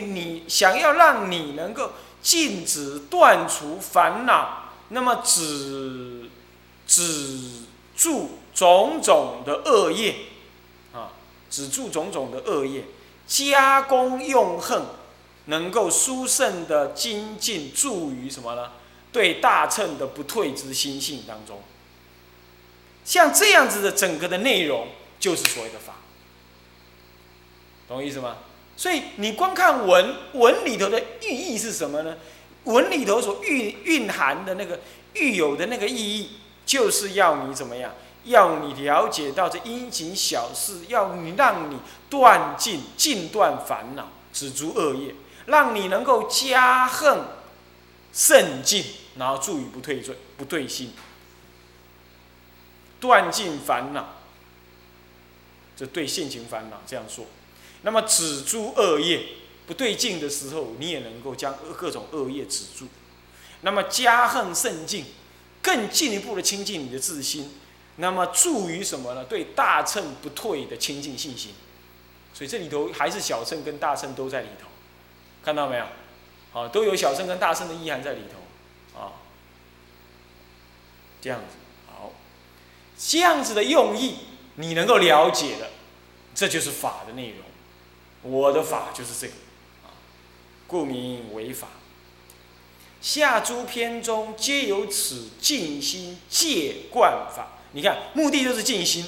你想要让你能够禁止断除烦恼，那么止止住种种的恶业，啊，止住种种的恶业，加功用恨，能够殊胜的精进助于什么呢？对大乘的不退之心性当中。像这样子的整个的内容，就是所谓的法，懂我意思吗？所以你光看文文里头的寓意是什么呢？文里头所蕴蕴含的那个欲有的那个意义，就是要你怎么样？要你了解到这因情小事，要你让你断尽尽断烦恼，止足恶业，让你能够加恨甚尽，然后助于不退罪不退心。断尽烦恼，这对现行烦恼这样说。那么止住恶业不对劲的时候，你也能够将各种恶业止住。那么加恨甚进，更进一步的亲近你的自心。那么助于什么呢？对大乘不退的亲近信心。所以这里头还是小乘跟大乘都在里头，看到没有？好，都有小乘跟大乘的意涵在里头。啊，这样子。好这样子的用意，你能够了解了，这就是法的内容。我的法就是这个，啊，故名为法。下诸篇中皆有此静心戒观法。你看，目的就是静心，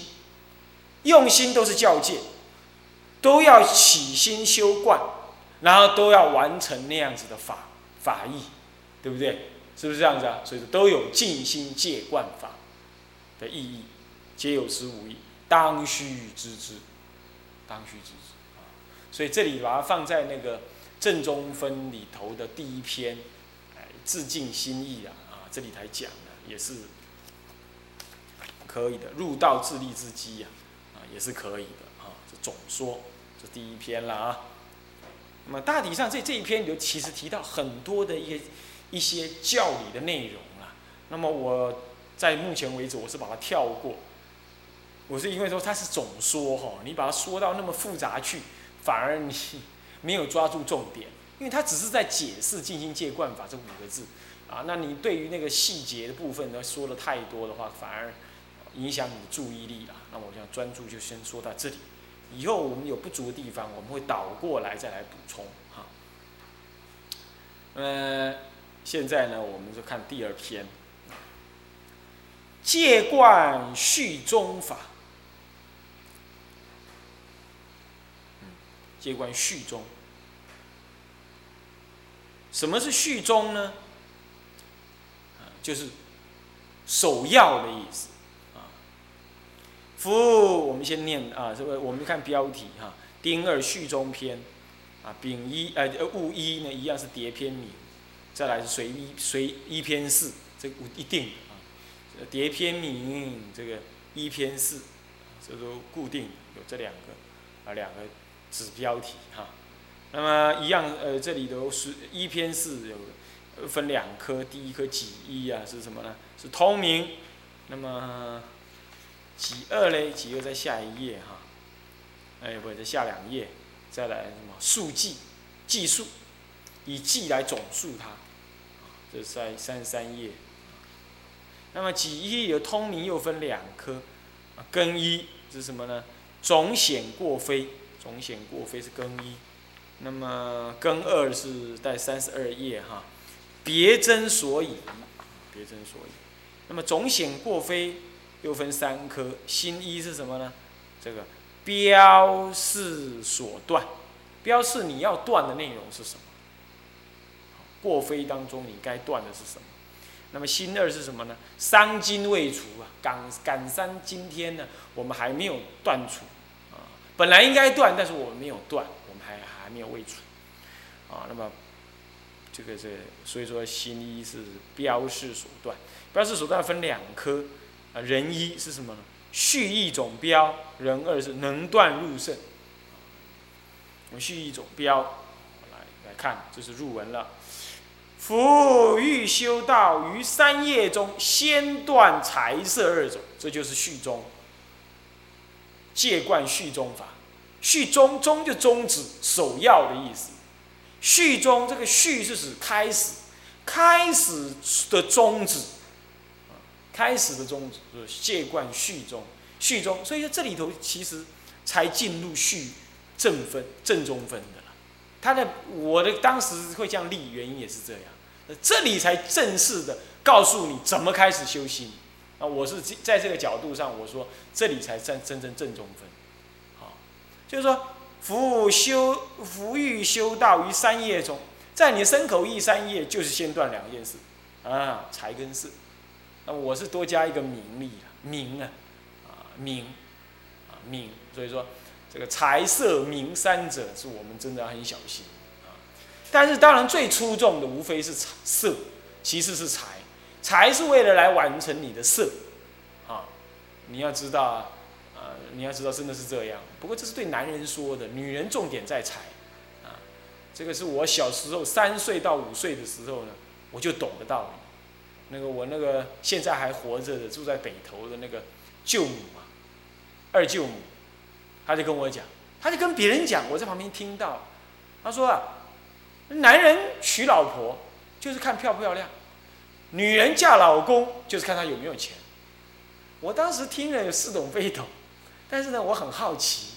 用心都是教戒，都要起心修观，然后都要完成那样子的法法义，对不对？是不是这样子啊？所以说都有静心戒观法。的意义，皆有此五义，当须知之，当须知之！所以这里把它放在那个正中分里头的第一篇，哎，自尽心意啊啊，这里才讲的，也是可以的。入道自立之机呀，啊，也是可以的啊。这总说，这第一篇了啊。那么大体上这这一篇里头其实提到很多的一些一些教理的内容啊。那么我。在目前为止，我是把它跳过。我是因为说它是总说哈，你把它说到那么复杂去，反而你没有抓住重点，因为他只是在解释“静心戒观法”这五个字啊。那你对于那个细节的部分呢，说的太多的话，反而影响你的注意力了。那我想专注就先说到这里，以后我们有不足的地方，我们会倒过来再来补充哈。呃，现在呢，我们就看第二篇。戒观续宗法，戒观续宗，什么是续宗呢？就是首要的意思啊。夫，我们先念啊，这个我们看标题哈，丁二续宗篇啊，丙一呃呃戊一呢一样是叠篇名，再来是随一随一篇四，这五一定啊。叠篇名这个一篇四，这都固定有这两个啊两个子标题哈。那么一样呃这里头是一篇是有分两科，第一科己一啊是什么呢？是通明。那么己二嘞？己二在下一页哈。哎不在下两页，再来什么数计计数，以计来总数它。这是在三十三页。那么己一有通明，又分两科，庚一是什么呢？总显过非，总显过非是更一。那么更二是在三十二页哈，别真所以，别真所以。那么总显过非又分三科，新一是什么呢？这个标示所断，标示你要断的内容是什么？过非当中你该断的是什么？那么心二是什么呢？伤筋未除啊，感感伤今天呢，我们还没有断除。本来应该断，但是我们没有断，我们还还没有未除啊。那么这个是所以说心一是标示所断，标示所断分两科啊。人一是什么呢？蓄意总标，人二是能断入圣。我们蓄意总标来来看，这是入文了。夫欲修道于三业中，先断财色二种，这就是续宗。戒观续宗法，续宗宗就宗旨首要的意思。序中这个序是指开始，开始的宗旨，开始的宗旨就是戒观序中，序中，所以说这里头其实才进入序正分正中分的了。他的我的当时会这样立，原因也是这样，这里才正式的告诉你怎么开始修心。啊，我是在这个角度上，我说这里才算真正正中分，好，就是说，福修福欲修道于三业中，在你身口意三业，就是先断两件事，啊，财跟色，那我是多加一个名利啊，名啊，啊名，啊名，所以说这个财色名三者是我们真的很小心。啊，但是当然最出众的无非是财色，其次是财。财是为了来完成你的色，啊，你要知道啊，你要知道真的是这样。不过这是对男人说的，女人重点在财，啊，这个是我小时候三岁到五岁的时候呢，我就懂的道理。那个我那个现在还活着的住在北头的那个舅母啊，二舅母，他就跟我讲，他就跟别人讲，我在旁边听到，他说啊，男人娶老婆就是看漂不漂亮。女人嫁老公就是看他有没有钱。我当时听了似懂非懂，但是呢，我很好奇，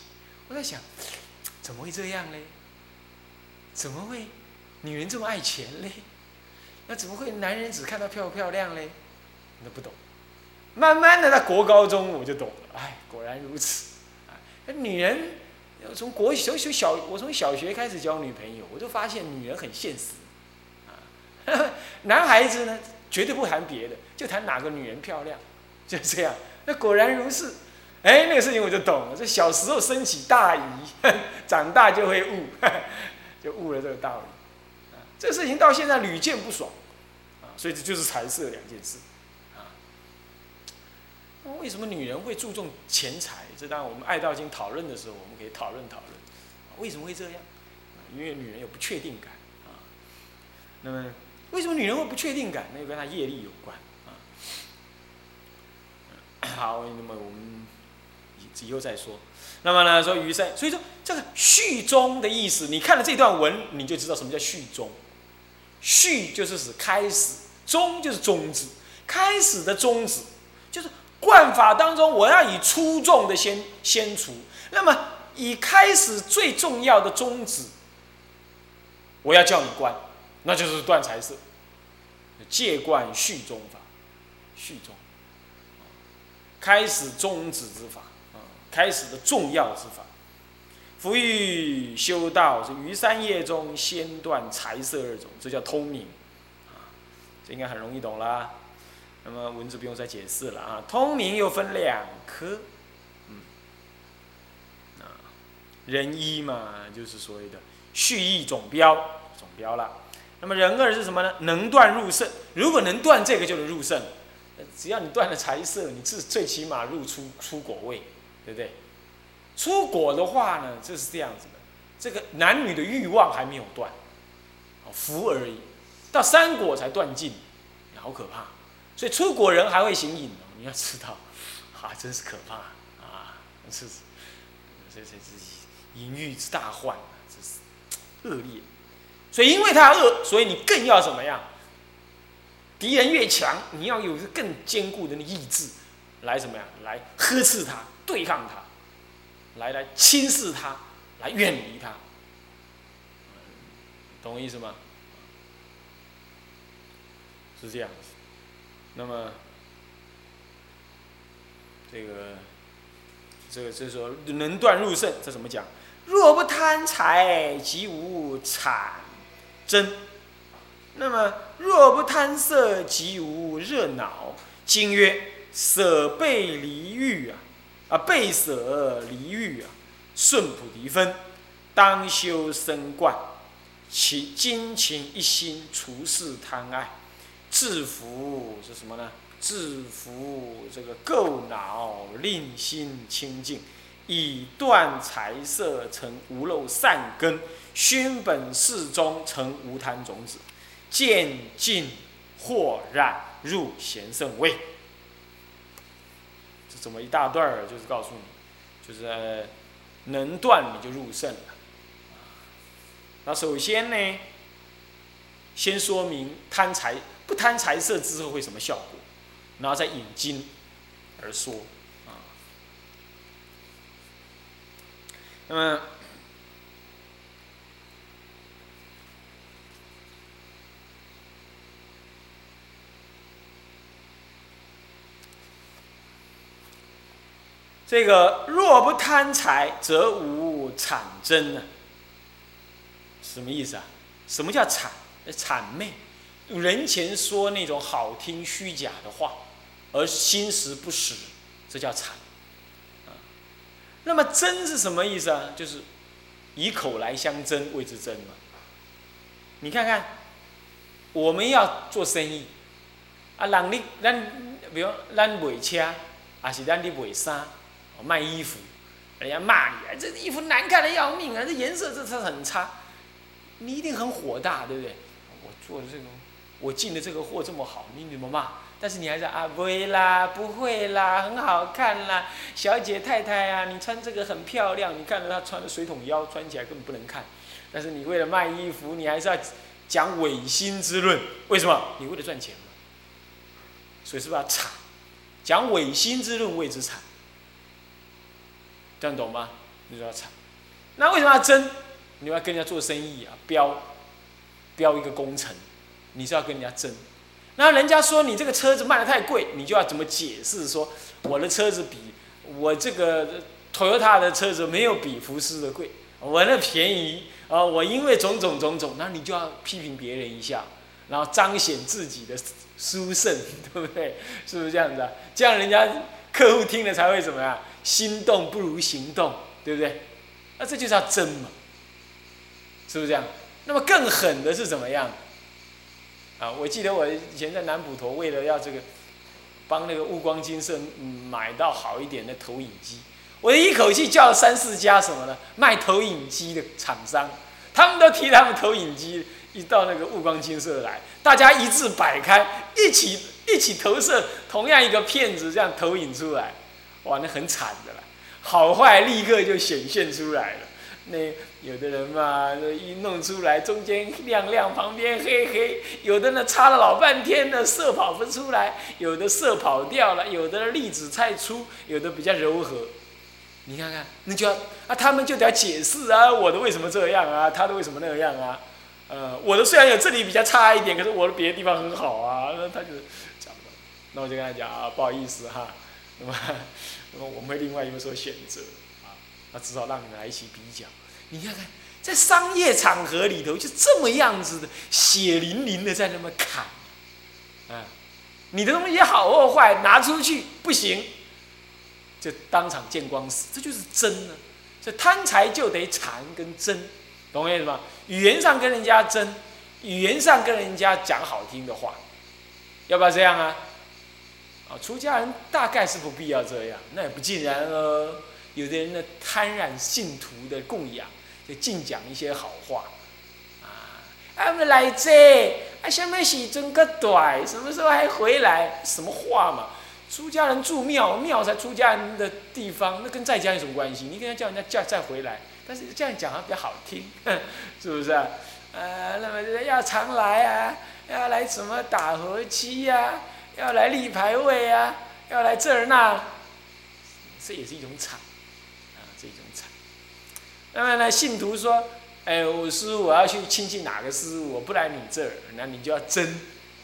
我在想，怎么会这样嘞？怎么会女人这么爱钱嘞？那怎么会男人只看到漂不漂亮嘞？那不懂。慢慢的，在国高中我就懂了，哎，果然如此。啊，女人从国小小小，我从小学开始交女朋友，我就发现女人很现实。啊，男孩子呢？绝对不谈别的，就谈哪个女人漂亮，就这样。那果然如是，哎，那个事情我就懂了。这小时候升起大疑，长大就会悟，就悟了这个道理。啊，这事情到现在屡见不爽，啊，所以这就是财色两件事。啊，为什么女人会注重钱财？这当然我们爱道经讨论的时候，我们可以讨论讨论，为什么会这样？因为女人有不确定感啊。那么。为什么女人会不确定感？那就跟她业力有关啊。好，那么我们以以后再说。那么呢，说余生，所以说这个序中的意思，你看了这段文，你就知道什么叫序中。序就是指开始，中就是终止。开始的终止，就是观法当中，我要以出众的先先除。那么以开始最重要的终止，我要叫你观。那就是断财色，戒观续中法，续中，开始终止之法，啊，开始的重要之法。福欲修道是于三业中先断财色二种，这叫通明，啊，这应该很容易懂啦。那么文字不用再解释了啊。通明又分两科，嗯，啊，人一嘛，就是所谓的蓄意总标，总标了。那么人二是什么呢？能断入圣，如果能断这个就能入圣。只要你断了财色，你至最起码入出出果位，对不对？出果的话呢，就是这样子的。这个男女的欲望还没有断，福而已。到三果才断尽，好可怕。所以出果人还会行淫哦，你要知道，啊，真是可怕啊！这是这这是淫欲之大患，这是恶劣。所以，因为他恶，所以你更要怎么样？敌人越强，你要有一个更坚固的意志，来怎么样？来呵斥他，对抗他，来来轻视他，来远离他。懂我意思吗？是这样。那么，这个，这个，这说能断入圣，这怎么讲？若不贪财，即无产。真，那么若不贪色，即无热恼。经曰：舍背离欲啊，啊背舍离欲啊，顺菩提分，当修身观，其精勤一心，除世贪爱，制服是什么呢？制服这个垢恼，令心清净，以断财色，成无漏善根。熏本世中成无贪种子，渐进豁然入贤圣位。这这么一大段儿，就是告诉你，就是能断你就入圣了。那首先呢，先说明贪财不贪财色之后会什么效果，然后再引经而说啊。那么。这个若不贪财，则无谄真呢？什么意思啊？什么叫谄？谄媚，人前说那种好听虚假的话，而心实不实，这叫谄。啊，那么真是什么意思啊？就是以口来相争，谓之真嘛。你看看，我们要做生意，啊，人你咱比如咱卖车，还是咱的卖衫。卖衣服，人家骂你，这衣服难看的要命啊！这颜色这是很差，你一定很火大，对不对？我做的这个，我进的这个货这么好，你怎么骂？但是你还是啊，不会啦，不会啦，很好看啦，小姐太太啊，你穿这个很漂亮，你看着她穿的水桶腰，穿起来根本不能看。但是你为了卖衣服，你还是要讲违心之论，为什么？你为了赚钱嘛。所以是不是要惨？讲违心之论谓之惨。这样懂吗？你说要惨，那为什么要争？你要跟人家做生意啊，标标一个工程，你是要跟人家争。那人家说你这个车子卖的太贵，你就要怎么解释？说我的车子比我这个 Toyota 的车子没有比福斯的贵，我那便宜啊！我因为种种种种，那你就要批评别人一下，然后彰显自己的殊胜，对不对？是不是这样子啊？这样人家客户听了才会怎么样？心动不如行动，对不对？那这就是要争嘛，是不是这样？那么更狠的是怎么样？啊，我记得我以前在南普陀，为了要这个帮那个雾光金色买到好一点的投影机，我一口气叫了三四家什么呢？卖投影机的厂商，他们都提他们投影机一到那个雾光金色来，大家一字摆开，一起一起投射同样一个片子，这样投影出来。哇，那很惨的啦，好坏立刻就显现出来了。那有的人嘛，一弄出来，中间亮亮，旁边黑黑；有的呢，擦了老半天的色跑不出来；有的色跑掉了；有的粒子太粗，有的比较柔和。你看看，那就要啊，他们就得要解释啊，我的为什么这样啊，他的为什么那样啊？呃，我的虽然有这里比较差一点，可是我的别的地方很好啊。那他就那我就跟他讲啊，不好意思哈。那么，那么我们会另外有所选择啊，那至少让你们来一起比较。你看看，在商业场合里头就这么样子的血淋淋的在那么砍，啊，你的东西好或坏拿出去不行，就当场见光死，这就是真呢。这贪财就得残跟真，懂我意思吗？语言上跟人家争，语言上跟人家讲好听的话，要不要这样啊？出家人大概是不必要这样，那也不尽然哦。有的人呢贪染信徒的供养，就净讲一些好话，啊，他们来这，啊，什么时阵个短，什么时候还回来？什么话嘛？出家人住庙，庙才出家人的地方，那跟在家有什么关系？你跟他叫人家叫再回来，但是这样讲还比较好听，是不是啊？呃，那么要常来啊，要来什么打和七呀？要来立牌位啊，要来这儿那，这也是一种惨，啊，这一种惨。那么呢，信徒说：“哎，我师傅我要去亲近哪个师傅，我不来你这儿，那你就要争，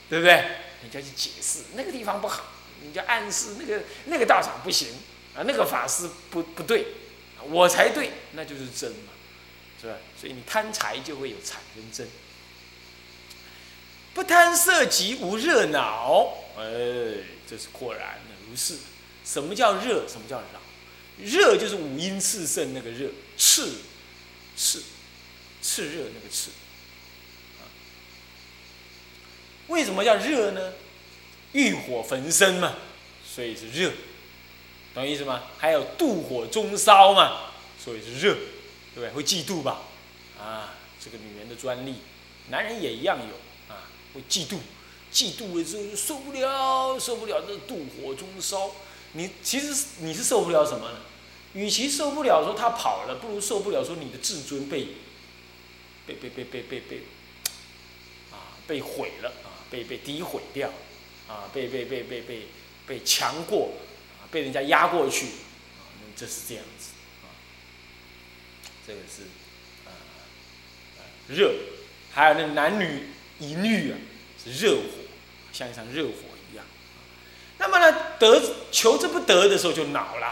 对不对？你就要去解释那个地方不好，你就暗示那个那个道场不行啊，那个法师不不对，我才对，那就是争嘛，是吧？所以你贪财就会有财跟争。”不贪色即无热恼，哎，这是果然的如是。什么叫热？什么叫恼？热就是五阴炽盛那个热，炽，炽，炽热那个炽。为什么叫热呢？欲火焚身嘛，所以是热，懂意思吗？还有妒火中烧嘛，所以是热，对不对？会嫉妒吧？啊，这个女人的专利，男人也一样有。会嫉妒，嫉妒的时候受不了，受不了，这妒火中烧。你其实你是受不了什么呢？与其受不了说他跑了，不如受不了说你的自尊被被被被被被被啊被毁了啊，被被诋毁掉啊，被被被被被被强过啊，被人家压过去啊，这是这样子啊，这个是啊热，还有那男女一律啊是热火，像一场热火一样。那么呢，得求之不得的时候就恼了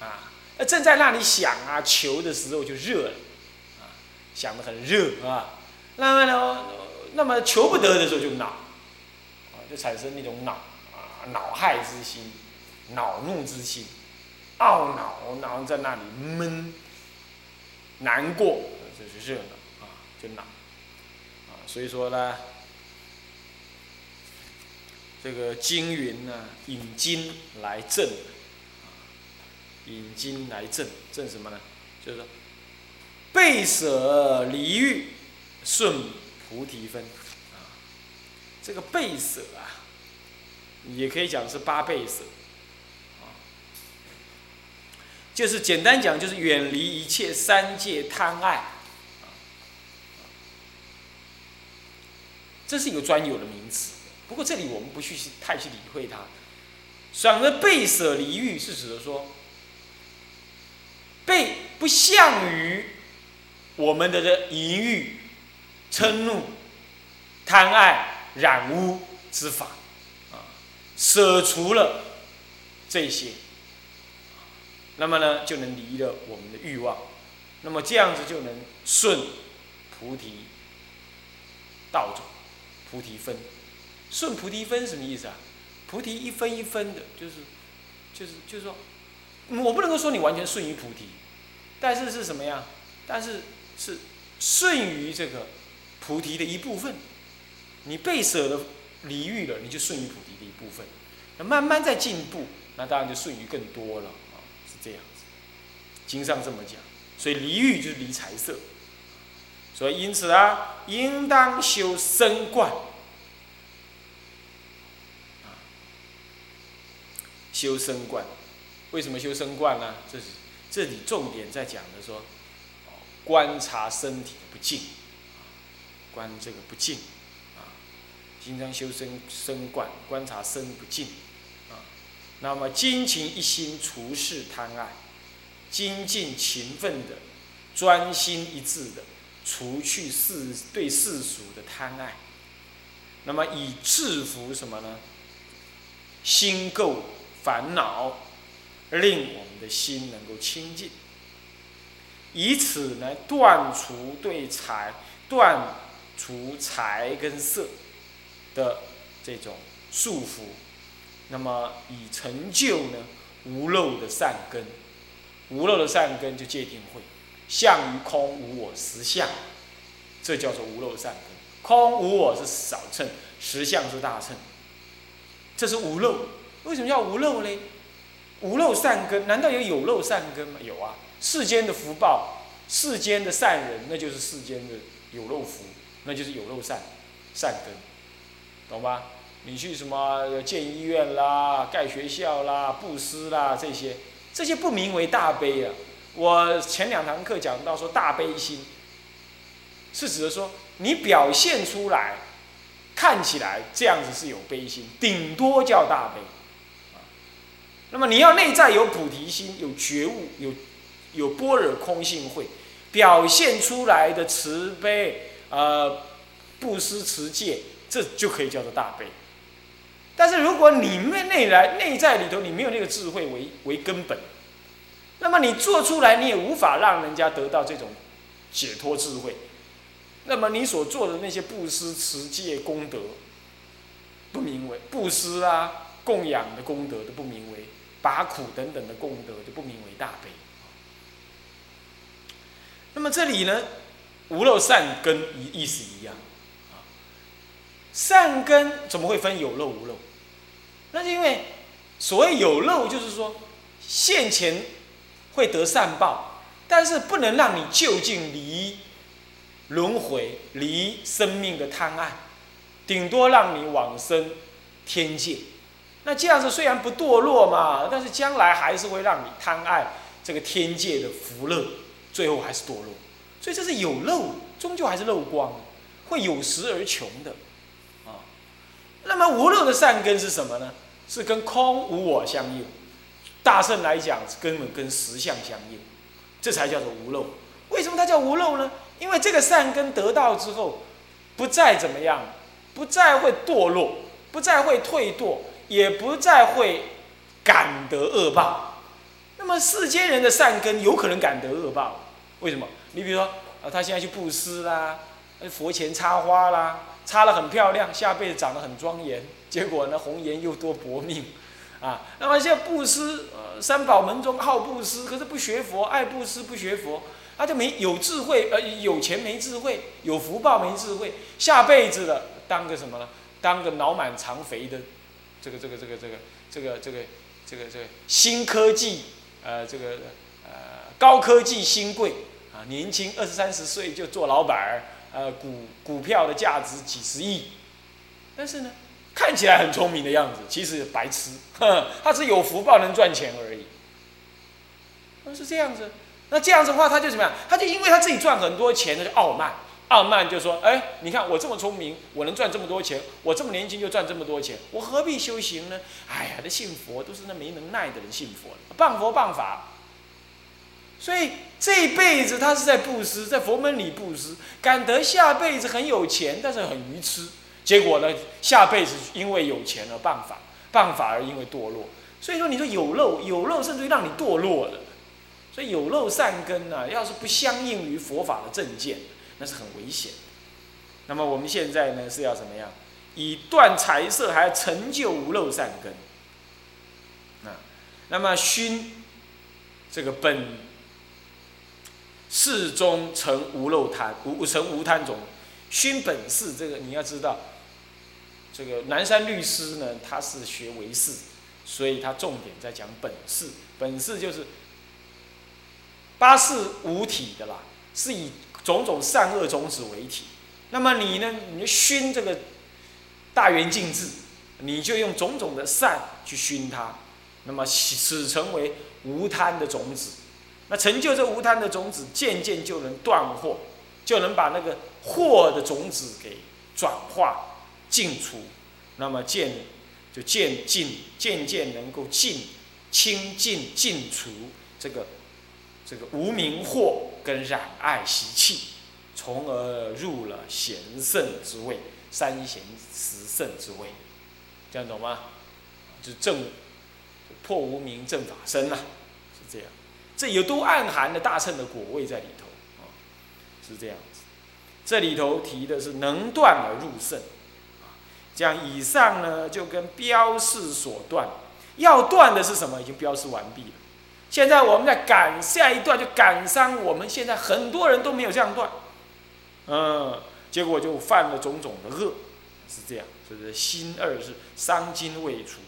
啊，正在那里想啊求的时候就热了。啊想的很热啊，那么呢，那么求不得的时候就恼，啊，就产生那种恼啊，恼害之心，恼怒之心，懊恼，然后在那里闷，难过，这是热恼啊，就恼，所以说呢，这个金云呢，引金来正，啊，引金来正，正什么呢？就是说。背舍离欲，顺菩提分，啊，这个背舍啊，也可以讲是八背舍，啊，就是简单讲就是远离一切三界贪爱，啊，这是一个专有的名词，不过这里我们不去太去理会它。想着背舍离欲是指的说，背不向于。我们的这淫欲、嗔怒、贪爱、染污之法，啊，舍除了这些，那么呢，就能离了我们的欲望，那么这样子就能顺菩提道走，菩提分，顺菩提分什么意思啊？菩提一分一分的，就是，就是，就是说，我不能够说你完全顺于菩提，但是是什么呀？但是。是顺于这个菩提的一部分，你被舍了离欲了，你就顺于菩提的一部分。那慢慢在进步，那当然就顺于更多了啊，是这样子。经上这么讲，所以离欲就是离财色。所以因此啊，应当修身观。修身观，为什么修身观呢？这是这里重点在讲的说。观察身体的不净，观这个不净，啊，经常修身身观，观察身不净，啊，那么精勤一心除世贪爱，精进勤奋的，专心一致的除去世对世俗的贪爱，那么以制服什么呢？心垢烦恼，令我们的心能够清净。以此呢断除对财、断除财跟色的这种束缚，那么以成就呢无漏的善根，无漏的善根就界定慧，相于空无我实相，这叫做无漏善根。空无我是少称，实相是大称，这是无漏。为什么叫无漏呢？无漏善根，难道有有漏善根吗？有啊。世间的福报，世间的善人，那就是世间的有漏福，那就是有漏善，善根，懂吧？你去什么建医院啦、盖学校啦、布施啦这些，这些不名为大悲啊。我前两堂课讲到说，大悲心是指的说，你表现出来，看起来这样子是有悲心，顶多叫大悲。那么你要内在有菩提心，有觉悟，有。有般若空性慧表现出来的慈悲，呃，布施持戒，这就可以叫做大悲。但是如果你内内来内在里头你没有那个智慧为为根本，那么你做出来你也无法让人家得到这种解脱智慧。那么你所做的那些布施持戒功德，不名为布施啊，供养的功德都不名为拔苦等等的功德，就不名为大悲。那么这里呢，无漏善根意意思一样，啊，善根怎么会分有漏无漏？那是因为所谓有漏，就是说现前会得善报，但是不能让你就近离轮回、离生命的贪爱，顶多让你往生天界。那这样子虽然不堕落嘛，但是将来还是会让你贪爱这个天界的福乐。最后还是堕落，所以这是有漏终究还是漏光，会有时而穷的，啊。那么无漏的善根是什么呢？是跟空无我相应。大圣来讲，根本跟实相相应，这才叫做无漏。为什么它叫无漏呢？因为这个善根得到之后，不再怎么样，不再会堕落，不再会退堕，也不再会感得恶报。那么世间人的善根有可能感得恶报，为什么？你比如说，啊，他现在去布施啦，佛前插花啦，插得很漂亮，下辈子长得很庄严，结果呢，红颜又多薄命。啊，那么现在布施，呃，三宝门中好布施，可是不学佛，爱布施不学佛，他就没有智慧，呃，有钱没智慧，有福报没智慧，下辈子了当个什么呢？当个脑满肠肥的，这个这个这个这个这个这个这个这个新科技，呃，这个呃高科技新贵啊，年轻二十三十岁就做老板儿，呃，股股票的价值几十亿，但是呢？看起来很聪明的样子，其实白痴，他是有福报能赚钱而已。那是这样子，那这样子的话，他就怎么样？他就因为他自己赚很多钱，他就傲慢，傲慢就说：哎，你看我这么聪明，我能赚这么多钱，我这么年轻就赚这么多钱，我何必修行呢？哎呀，那信佛都是那没能耐的人信佛，谤佛谤法。所以这一辈子他是在布施，在佛门里布施，感得下辈子很有钱，但是很愚痴。结果呢？下辈子因为有钱而办法，办法而因为堕落。所以说，你说有漏，有漏甚至于让你堕落了。所以有漏善根呢，要是不相应于佛法的正见，那是很危险。那么我们现在呢是要怎么样？以断财色，还要成就无漏善根。啊，那么熏这个本世中成无漏贪，无成无贪种。熏本事，这个你要知道。这个南山律师呢，他是学唯识，所以他重点在讲本事。本事就是八事五体的啦，是以种种善恶种子为体。那么你呢，你熏这个大圆镜智，你就用种种的善去熏它，那么使成为无贪的种子。那成就这无贪的种子，渐渐就能断惑，就能把那个惑的种子给转化。净除，那么渐就渐进，渐渐能够净清净净除这个这个无名惑跟染爱习气，从而入了贤圣之位，三贤十圣之位，这样懂吗？就正破无名正法身呐，是这样。这有都暗含的大乘的果位在里头啊，是这样子。这里头提的是能断而入圣。讲以上呢，就跟标示所断，要断的是什么？已经标示完毕了。现在我们在赶下一段，就赶上我们现在很多人都没有这样断，嗯，结果就犯了种种的恶，是这样。所以心二是伤筋未除。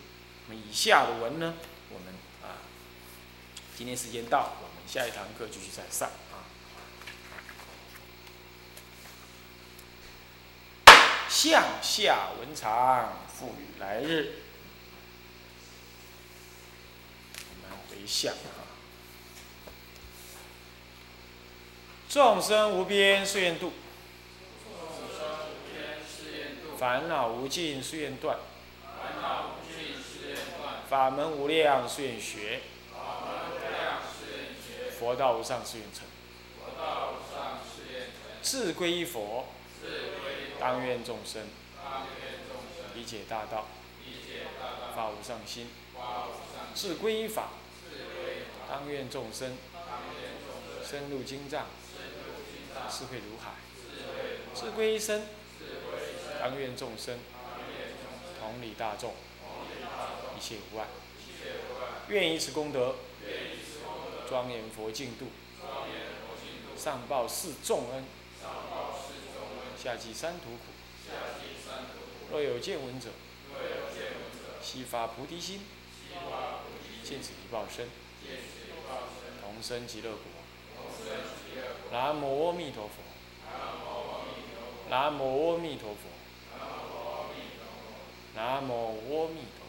那么以下的文呢，我们啊，今天时间到，我们下一堂课继续再上。向下文长，赋予来日。我们回向啊，众生无边誓愿度，烦恼无尽誓愿断，法门无量誓愿学，佛道无上誓愿成，自归佛。当愿众生理解大道，发无上心，自归法。当愿众生深入经藏，智慧如海，自归身。当愿众生同理大众，一切无碍。愿以此功德，庄严佛净土，上报四重恩。下济三途苦，若有见闻者，悉发菩提心，尽此一报身，同生极乐国。南无阿弥陀佛。南无阿弥陀佛。南无阿弥陀。